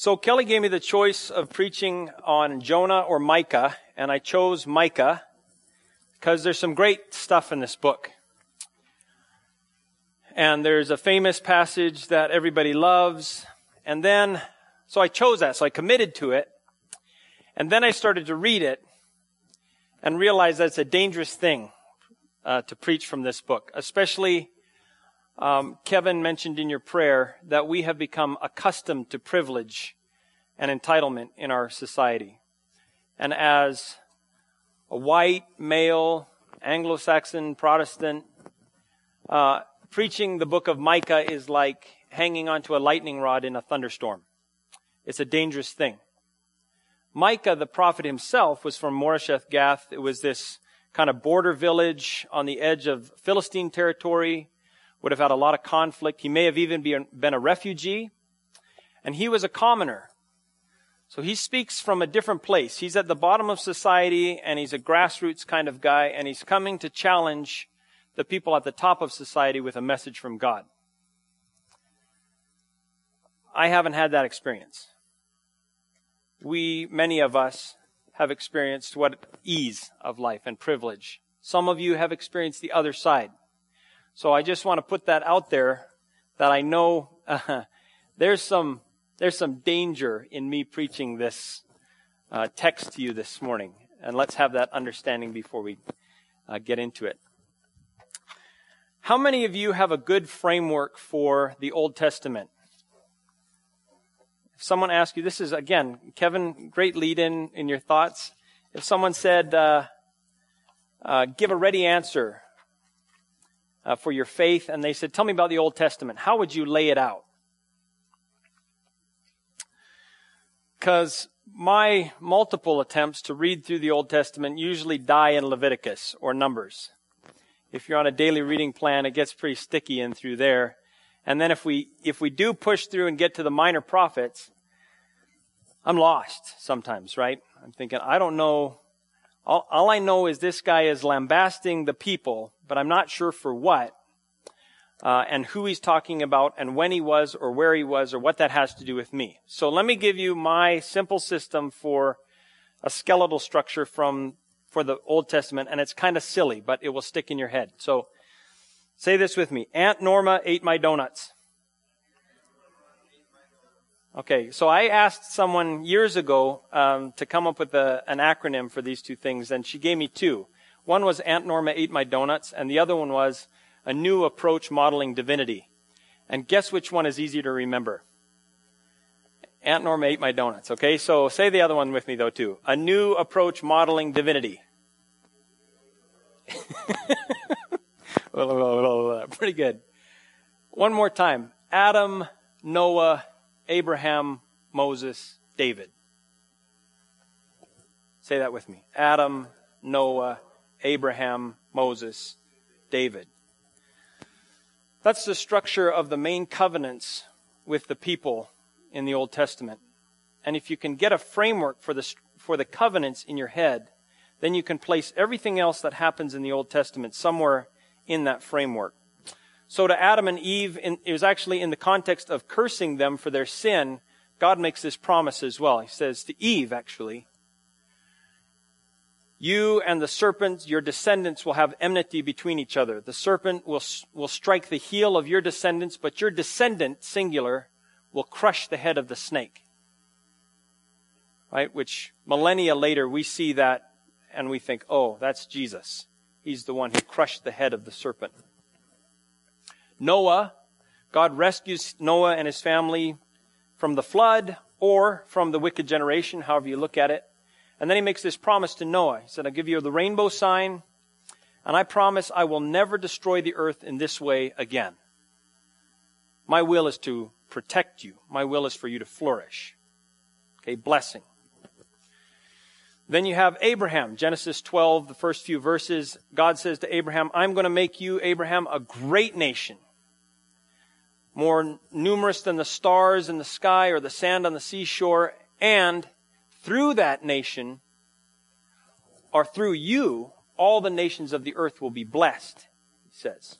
So Kelly gave me the choice of preaching on Jonah or Micah, and I chose Micah because there's some great stuff in this book. And there's a famous passage that everybody loves. And then, so I chose that, so I committed to it. And then I started to read it and realized that it's a dangerous thing uh, to preach from this book, especially um, Kevin mentioned in your prayer that we have become accustomed to privilege and entitlement in our society. And as a white, male, Anglo-Saxon, Protestant, uh, preaching the book of Micah is like hanging onto a lightning rod in a thunderstorm. It's a dangerous thing. Micah, the prophet himself, was from Moresheth Gath. It was this kind of border village on the edge of Philistine territory would have had a lot of conflict. He may have even been a refugee. And he was a commoner. So he speaks from a different place. He's at the bottom of society and he's a grassroots kind of guy and he's coming to challenge the people at the top of society with a message from God. I haven't had that experience. We, many of us, have experienced what ease of life and privilege. Some of you have experienced the other side. So I just want to put that out there that I know uh, there's some there's some danger in me preaching this uh, text to you this morning, and let's have that understanding before we uh, get into it. How many of you have a good framework for the Old Testament? If someone asks you, this is again, Kevin, great lead in in your thoughts. If someone said, uh, uh give a ready answer uh, for your faith, and they said, Tell me about the Old Testament. How would you lay it out? Because my multiple attempts to read through the Old Testament usually die in Leviticus or Numbers. If you're on a daily reading plan, it gets pretty sticky in through there. And then if we, if we do push through and get to the minor prophets, I'm lost sometimes, right? I'm thinking, I don't know all, all I know is this guy is lambasting the people, but I'm not sure for what, uh, and who he's talking about, and when he was, or where he was, or what that has to do with me. So let me give you my simple system for a skeletal structure from for the Old Testament, and it's kind of silly, but it will stick in your head. So say this with me: Aunt Norma ate my donuts. Okay, so I asked someone years ago um, to come up with a, an acronym for these two things, and she gave me two. One was Aunt Norma ate my donuts, and the other one was a new approach modeling divinity. And guess which one is easier to remember? Aunt Norma ate my donuts. Okay, so say the other one with me though too. A new approach modeling divinity. Pretty good. One more time. Adam, Noah, Abraham, Moses, David. Say that with me. Adam, Noah, Abraham, Moses, David. That's the structure of the main covenants with the people in the Old Testament. And if you can get a framework for the, for the covenants in your head, then you can place everything else that happens in the Old Testament somewhere in that framework. So to Adam and Eve, in, it was actually in the context of cursing them for their sin, God makes this promise as well. He says to Eve, actually, you and the serpent, your descendants will have enmity between each other. The serpent will, will strike the heel of your descendants, but your descendant, singular, will crush the head of the snake. Right? Which millennia later we see that and we think, oh, that's Jesus. He's the one who crushed the head of the serpent. Noah, God rescues Noah and his family from the flood or from the wicked generation, however you look at it. And then he makes this promise to Noah. He said, I'll give you the rainbow sign, and I promise I will never destroy the earth in this way again. My will is to protect you. My will is for you to flourish. Okay, blessing. Then you have Abraham, Genesis 12, the first few verses. God says to Abraham, I'm going to make you, Abraham, a great nation more numerous than the stars in the sky or the sand on the seashore, and through that nation, or through you, all the nations of the earth will be blessed, he says.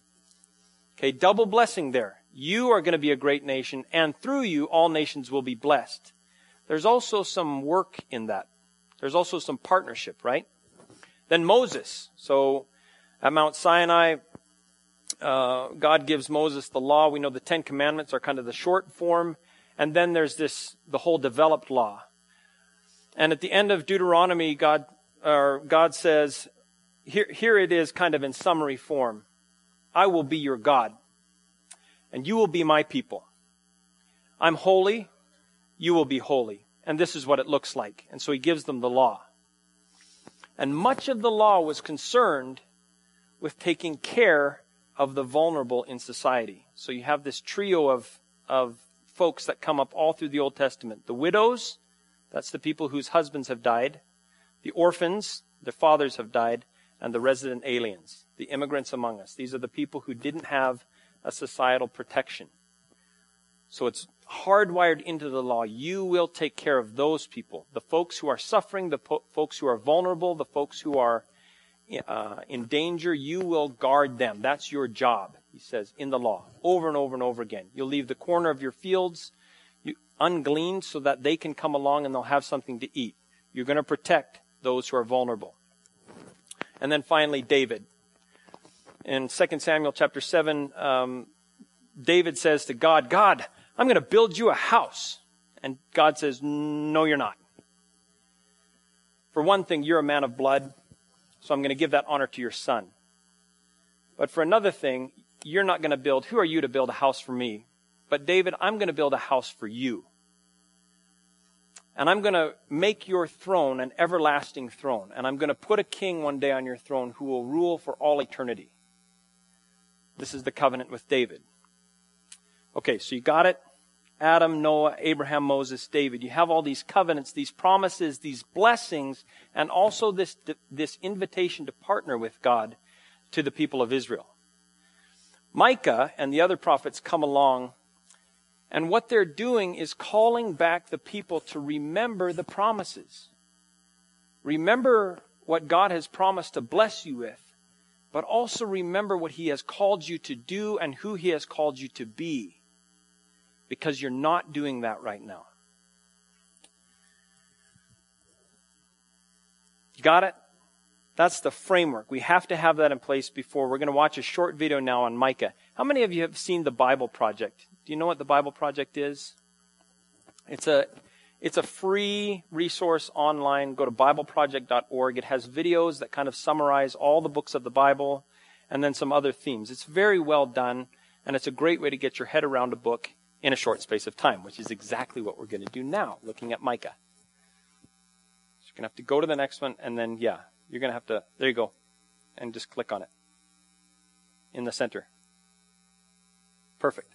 Okay, double blessing there. You are going to be a great nation, and through you, all nations will be blessed. there's also some work in that. There's also some partnership, right? Then Moses. So at Mount Sinai, uh, God gives Moses the law. We know the Ten Commandments are kind of the short form. And then there's this, the whole developed law. And at the end of Deuteronomy, God, or God says, here, here it is kind of in summary form. I will be your God, and you will be my people. I'm holy, you will be holy. And this is what it looks like. And so he gives them the law. And much of the law was concerned with taking care of the vulnerable in society. So you have this trio of, of folks that come up all through the Old Testament. The widows, that's the people whose husbands have died. The orphans, their fathers have died. And the resident aliens, the immigrants among us. These are the people who didn't have a societal protection. So it's hardwired into the law. You will take care of those people. The folks who are suffering, the po- folks who are vulnerable, the folks who are uh, in danger, you will guard them. That's your job, he says, in the law, over and over and over again. You'll leave the corner of your fields ungleaned so that they can come along and they'll have something to eat. You're going to protect those who are vulnerable. And then finally, David. In 2 Samuel chapter 7, um, David says to God, God, I'm going to build you a house. And God says, No, you're not. For one thing, you're a man of blood, so I'm going to give that honor to your son. But for another thing, you're not going to build, who are you to build a house for me? But David, I'm going to build a house for you. And I'm going to make your throne an everlasting throne. And I'm going to put a king one day on your throne who will rule for all eternity. This is the covenant with David. Okay, so you got it? Adam, Noah, Abraham, Moses, David. You have all these covenants, these promises, these blessings, and also this, this invitation to partner with God to the people of Israel. Micah and the other prophets come along, and what they're doing is calling back the people to remember the promises. Remember what God has promised to bless you with, but also remember what He has called you to do and who He has called you to be because you're not doing that right now. Got it? That's the framework. We have to have that in place before. We're going to watch a short video now on Micah. How many of you have seen the Bible Project? Do you know what the Bible Project is? It's a it's a free resource online. Go to bibleproject.org. It has videos that kind of summarize all the books of the Bible and then some other themes. It's very well done and it's a great way to get your head around a book in a short space of time, which is exactly what we're going to do now, looking at Micah. So you're going to have to go to the next one, and then, yeah, you're going to have to, there you go, and just click on it in the center. Perfect.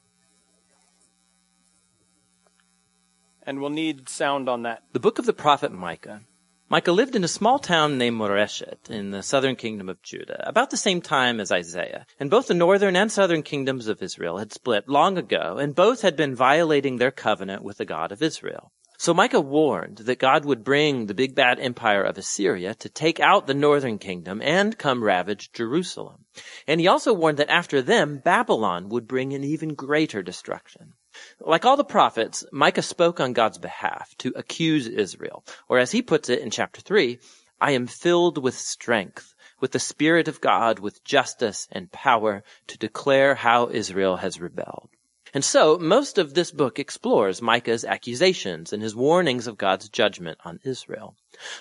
And we'll need sound on that. The book of the prophet Micah Micah lived in a small town named Moresheth in the southern kingdom of Judah, about the same time as Isaiah. And both the northern and southern kingdoms of Israel had split long ago, and both had been violating their covenant with the God of Israel. So Micah warned that God would bring the big bad empire of Assyria to take out the northern kingdom and come ravage Jerusalem. And he also warned that after them, Babylon would bring an even greater destruction. Like all the prophets, Micah spoke on God's behalf to accuse Israel. Or as he puts it in chapter 3, I am filled with strength, with the Spirit of God, with justice and power to declare how Israel has rebelled. And so, most of this book explores Micah's accusations and his warnings of God's judgment on Israel.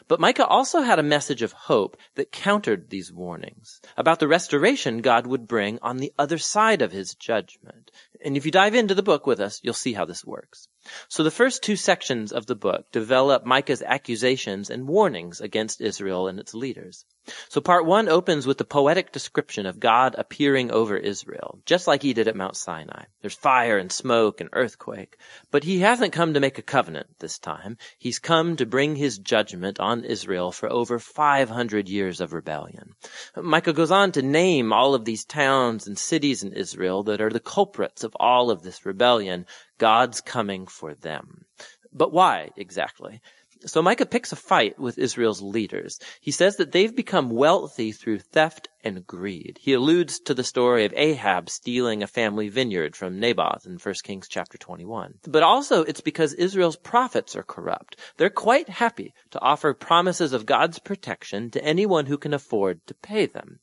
But Micah also had a message of hope that countered these warnings about the restoration God would bring on the other side of his judgment. And if you dive into the book with us, you'll see how this works. So the first two sections of the book develop Micah's accusations and warnings against Israel and its leaders. So part one opens with the poetic description of God appearing over Israel, just like he did at Mount Sinai. There's fire and smoke and earthquake. But he hasn't come to make a covenant this time. He's come to bring his judgment on Israel for over 500 years of rebellion. Micah goes on to name all of these towns and cities in Israel that are the culprits of all of this rebellion, God's coming for them. But why exactly? So Micah picks a fight with Israel's leaders. He says that they've become wealthy through theft and greed. He alludes to the story of Ahab stealing a family vineyard from Naboth in 1 Kings chapter 21. But also it's because Israel's prophets are corrupt. They're quite happy to offer promises of God's protection to anyone who can afford to pay them.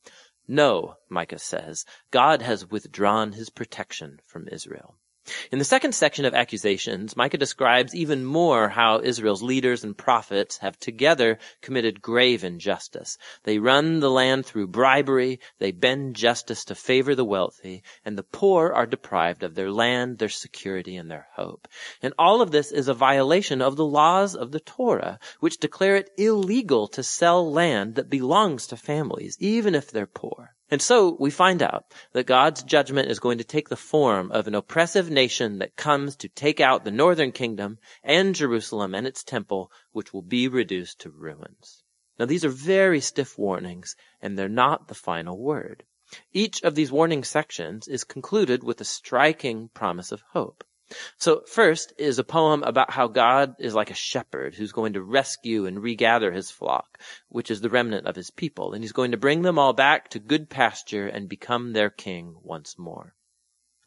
No, Micah says, God has withdrawn his protection from Israel. In the second section of accusations, Micah describes even more how Israel's leaders and prophets have together committed grave injustice. They run the land through bribery, they bend justice to favor the wealthy, and the poor are deprived of their land, their security, and their hope. And all of this is a violation of the laws of the Torah, which declare it illegal to sell land that belongs to families, even if they're poor. And so we find out that God's judgment is going to take the form of an oppressive nation that comes to take out the northern kingdom and Jerusalem and its temple, which will be reduced to ruins. Now these are very stiff warnings, and they're not the final word. Each of these warning sections is concluded with a striking promise of hope. So first is a poem about how God is like a shepherd who's going to rescue and regather his flock, which is the remnant of his people, and he's going to bring them all back to good pasture and become their king once more.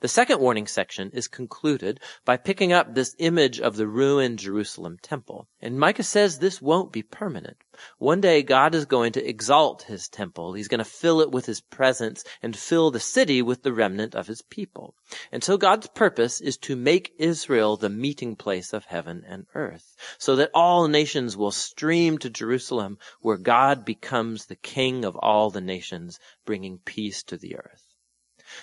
The second warning section is concluded by picking up this image of the ruined Jerusalem temple. And Micah says this won't be permanent. One day God is going to exalt his temple. He's going to fill it with his presence and fill the city with the remnant of his people. And so God's purpose is to make Israel the meeting place of heaven and earth, so that all nations will stream to Jerusalem where God becomes the king of all the nations, bringing peace to the earth.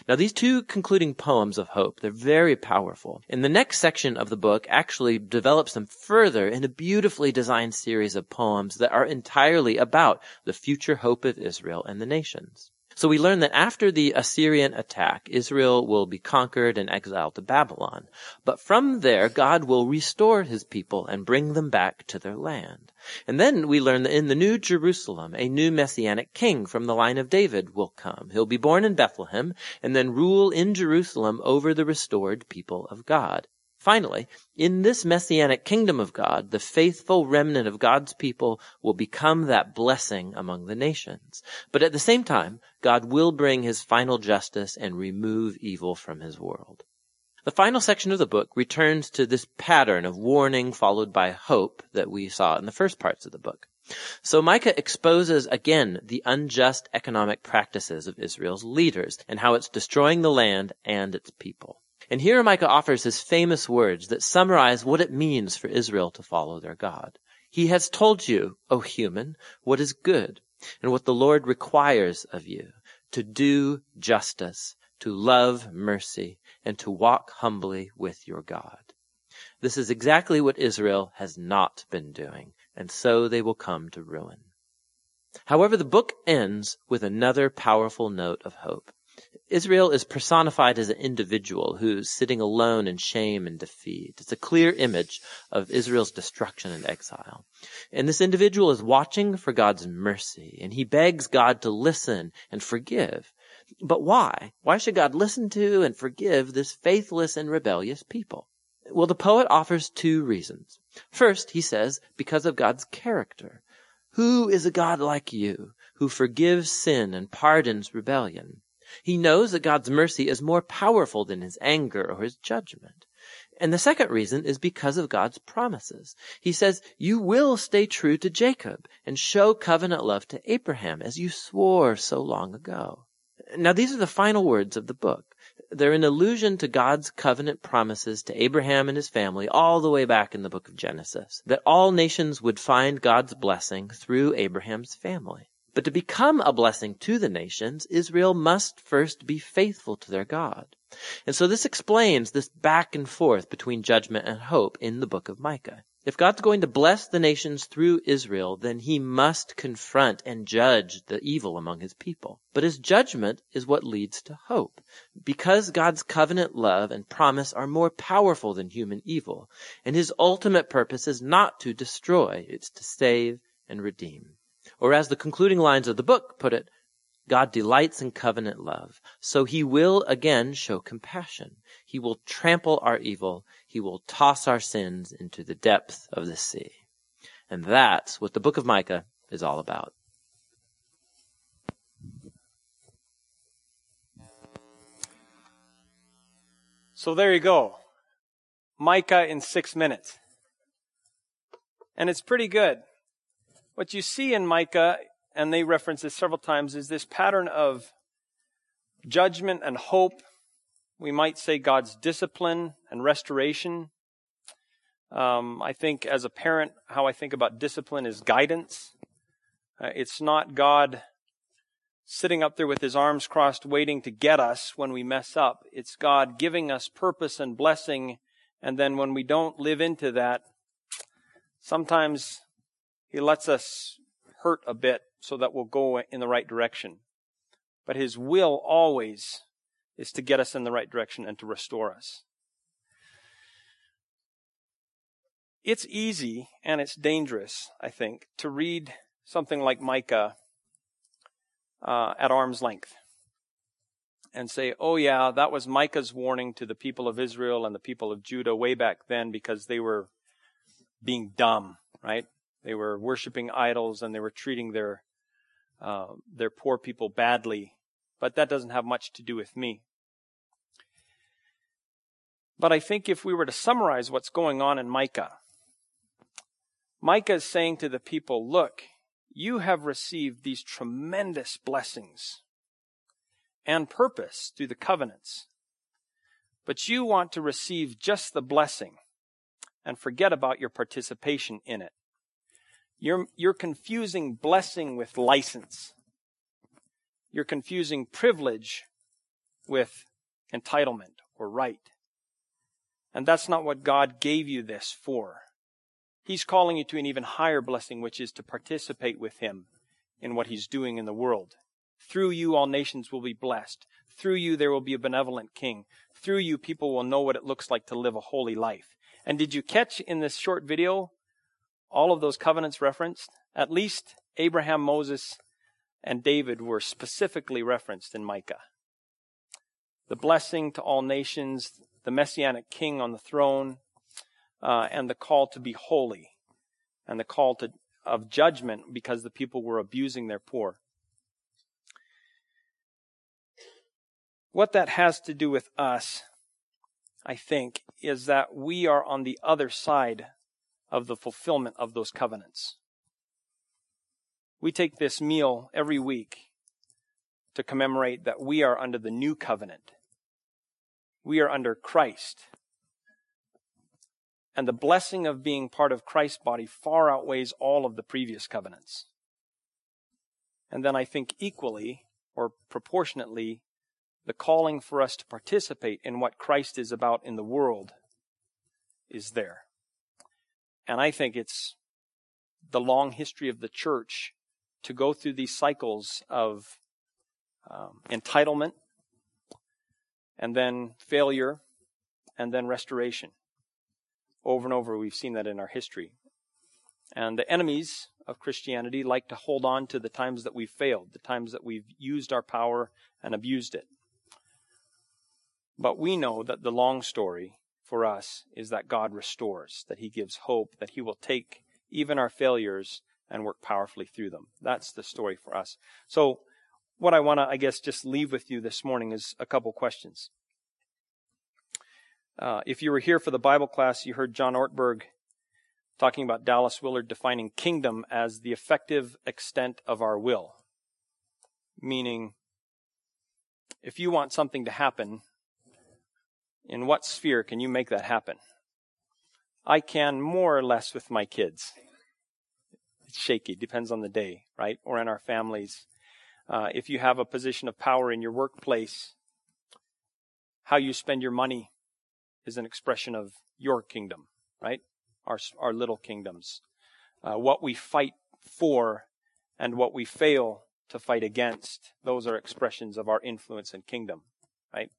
Now these two concluding poems of hope, they're very powerful. And the next section of the book actually develops them further in a beautifully designed series of poems that are entirely about the future hope of Israel and the nations. So we learn that after the Assyrian attack, Israel will be conquered and exiled to Babylon. But from there, God will restore his people and bring them back to their land. And then we learn that in the new Jerusalem, a new messianic king from the line of David will come. He'll be born in Bethlehem and then rule in Jerusalem over the restored people of God. Finally, in this messianic kingdom of God, the faithful remnant of God's people will become that blessing among the nations. But at the same time, God will bring his final justice and remove evil from his world. The final section of the book returns to this pattern of warning followed by hope that we saw in the first parts of the book. So Micah exposes again the unjust economic practices of Israel's leaders and how it's destroying the land and its people. And here Micah offers his famous words that summarize what it means for Israel to follow their God. He has told you, O human, what is good and what the Lord requires of you, to do justice, to love mercy, and to walk humbly with your God. This is exactly what Israel has not been doing, and so they will come to ruin. However, the book ends with another powerful note of hope. Israel is personified as an individual who's sitting alone in shame and defeat. It's a clear image of Israel's destruction and exile. And this individual is watching for God's mercy, and he begs God to listen and forgive. But why? Why should God listen to and forgive this faithless and rebellious people? Well, the poet offers two reasons. First, he says, because of God's character. Who is a God like you, who forgives sin and pardons rebellion? He knows that God's mercy is more powerful than his anger or his judgment. And the second reason is because of God's promises. He says, you will stay true to Jacob and show covenant love to Abraham as you swore so long ago. Now these are the final words of the book. They're an allusion to God's covenant promises to Abraham and his family all the way back in the book of Genesis, that all nations would find God's blessing through Abraham's family. But to become a blessing to the nations, Israel must first be faithful to their God. And so this explains this back and forth between judgment and hope in the book of Micah. If God's going to bless the nations through Israel, then he must confront and judge the evil among his people. But his judgment is what leads to hope. Because God's covenant love and promise are more powerful than human evil, and his ultimate purpose is not to destroy, it's to save and redeem. Or as the concluding lines of the book put it, God delights in covenant love, so he will again show compassion. He will trample our evil. He will toss our sins into the depth of the sea. And that's what the book of Micah is all about. So there you go. Micah in six minutes. And it's pretty good. What you see in Micah, and they reference this several times, is this pattern of judgment and hope. We might say God's discipline and restoration. Um, I think as a parent, how I think about discipline is guidance. Uh, it's not God sitting up there with his arms crossed waiting to get us when we mess up. It's God giving us purpose and blessing. And then when we don't live into that, sometimes he lets us hurt a bit so that we'll go in the right direction. But his will always is to get us in the right direction and to restore us. It's easy and it's dangerous, I think, to read something like Micah uh, at arm's length and say, oh, yeah, that was Micah's warning to the people of Israel and the people of Judah way back then because they were being dumb, right? They were worshiping idols and they were treating their uh, their poor people badly. But that doesn't have much to do with me. But I think if we were to summarize what's going on in Micah, Micah is saying to the people, look, you have received these tremendous blessings and purpose through the covenants. But you want to receive just the blessing and forget about your participation in it. You're, you're confusing blessing with license. You're confusing privilege with entitlement or right. And that's not what God gave you this for. He's calling you to an even higher blessing, which is to participate with Him in what He's doing in the world. Through you, all nations will be blessed. Through you, there will be a benevolent king. Through you, people will know what it looks like to live a holy life. And did you catch in this short video all of those covenants referenced? At least Abraham, Moses, and David were specifically referenced in Micah. The blessing to all nations, the messianic king on the throne, uh, and the call to be holy and the call to, of judgment because the people were abusing their poor. What that has to do with us, I think, is that we are on the other side of the fulfillment of those covenants. We take this meal every week to commemorate that we are under the new covenant. We are under Christ. And the blessing of being part of Christ's body far outweighs all of the previous covenants. And then I think equally or proportionately, the calling for us to participate in what Christ is about in the world is there. And I think it's the long history of the church to go through these cycles of um, entitlement and then failure and then restoration. Over and over, we've seen that in our history. And the enemies of Christianity like to hold on to the times that we've failed, the times that we've used our power and abused it. But we know that the long story for us is that God restores, that He gives hope, that He will take even our failures and work powerfully through them. That's the story for us. So, what I want to, I guess, just leave with you this morning is a couple questions. Uh, if you were here for the Bible class, you heard John Ortberg talking about Dallas Willard defining kingdom as the effective extent of our will. Meaning, if you want something to happen, in what sphere can you make that happen? I can more or less with my kids. It's shaky, depends on the day, right? Or in our families. Uh, if you have a position of power in your workplace, how you spend your money is an expression of your kingdom, right? Our, our little kingdoms. Uh, what we fight for and what we fail to fight against, those are expressions of our influence and kingdom, right?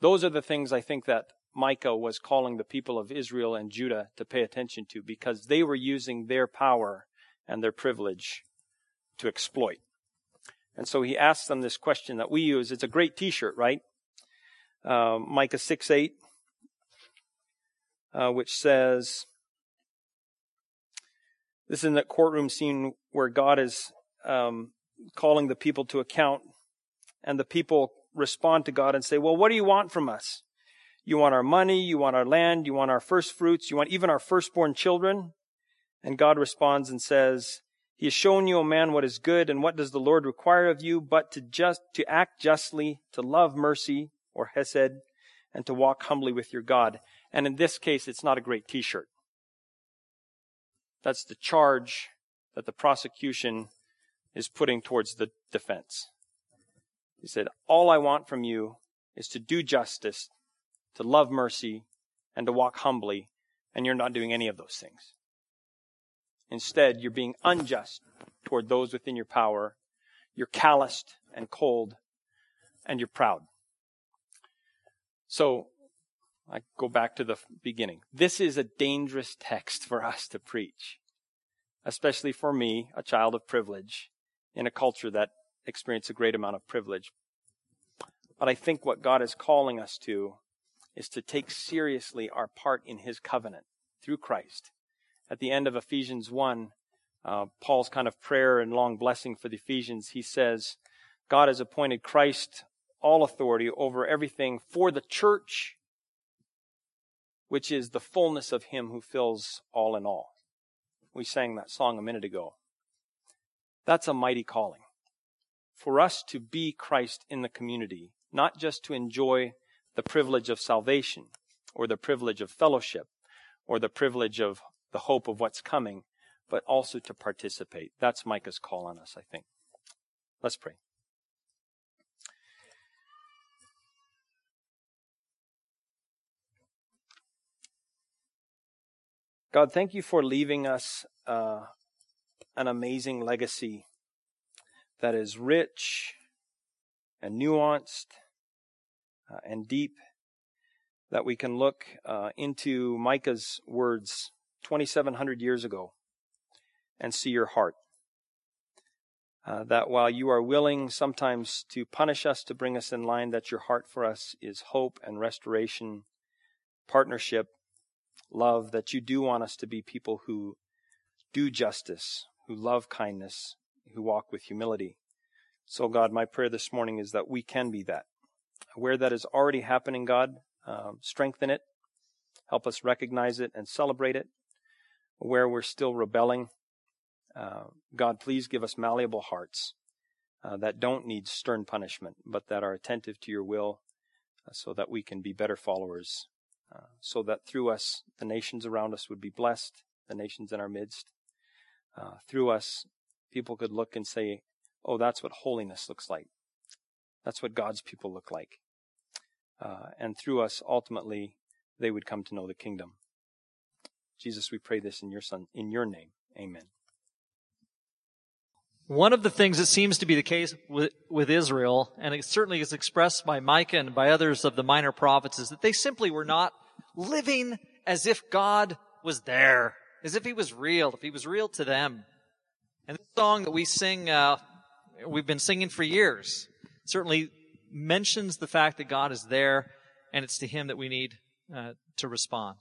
Those are the things I think that Micah was calling the people of Israel and Judah to pay attention to because they were using their power and their privilege to exploit. And so he asked them this question that we use. It's a great t-shirt, right? uh, Micah 6 8, uh, which says, This is in that courtroom scene where God is um, calling the people to account, and the people respond to God and say, Well, what do you want from us? You want our money, you want our land, you want our first fruits, you want even our firstborn children? And God responds and says, He has shown you, O man, what is good, and what does the Lord require of you, but to just to act justly, to love mercy or hesed, and to walk humbly with your God. And in this case, it's not a great t-shirt. That's the charge that the prosecution is putting towards the defense. He said, All I want from you is to do justice, to love mercy, and to walk humbly, and you're not doing any of those things. Instead, you're being unjust toward those within your power. You're calloused and cold, and you're proud. So, I go back to the beginning. This is a dangerous text for us to preach, especially for me, a child of privilege, in a culture that experience a great amount of privilege. But I think what God is calling us to is to take seriously our part in his covenant through Christ. At the end of Ephesians 1, uh, Paul's kind of prayer and long blessing for the Ephesians, he says, God has appointed Christ all authority over everything for the church, which is the fullness of him who fills all in all. We sang that song a minute ago. That's a mighty calling for us to be Christ in the community, not just to enjoy the privilege of salvation or the privilege of fellowship or the privilege of the hope of what's coming, but also to participate. That's Micah's call on us, I think. Let's pray. God, thank you for leaving us uh, an amazing legacy that is rich and nuanced uh, and deep that we can look uh, into Micah's words 2,700 years ago and see your heart. Uh, that while you are willing sometimes to punish us to bring us in line, that your heart for us is hope and restoration, partnership, love, that you do want us to be people who do justice, who love kindness, who walk with humility. So, God, my prayer this morning is that we can be that. Where that is already happening, God, um, strengthen it. Help us recognize it and celebrate it. Where we're still rebelling, uh, God, please give us malleable hearts uh, that don't need stern punishment, but that are attentive to your will uh, so that we can be better followers, uh, so that through us, the nations around us would be blessed, the nations in our midst. Uh, through us, people could look and say, oh, that's what holiness looks like. That's what God's people look like. Uh, and through us, ultimately, they would come to know the kingdom. Jesus, we pray this in your son, in your name. Amen. One of the things that seems to be the case with, with, Israel, and it certainly is expressed by Micah and by others of the minor prophets, is that they simply were not living as if God was there, as if He was real, if He was real to them. And this song that we sing, uh, we've been singing for years, certainly mentions the fact that God is there, and it's to Him that we need uh, to respond.